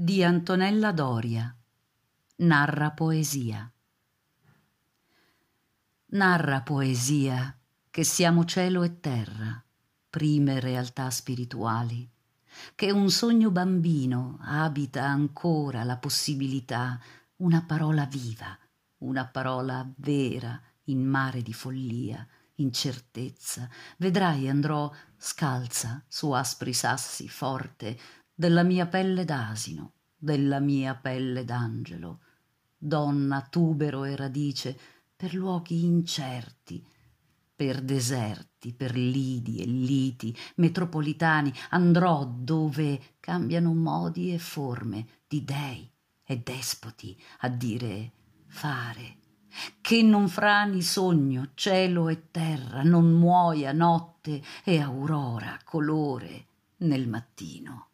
di Antonella Doria. Narra poesia. Narra poesia che siamo cielo e terra, prime realtà spirituali, che un sogno bambino abita ancora la possibilità, una parola viva, una parola vera in mare di follia, incertezza. Vedrai andrò scalza su aspri sassi forte della mia pelle d'asino, della mia pelle d'angelo, donna tubero e radice per luoghi incerti, per deserti, per lidi e liti, metropolitani, andrò dove cambiano modi e forme di dei e despoti a dire fare, che non frani sogno, cielo e terra, non muoia notte e aurora colore nel mattino.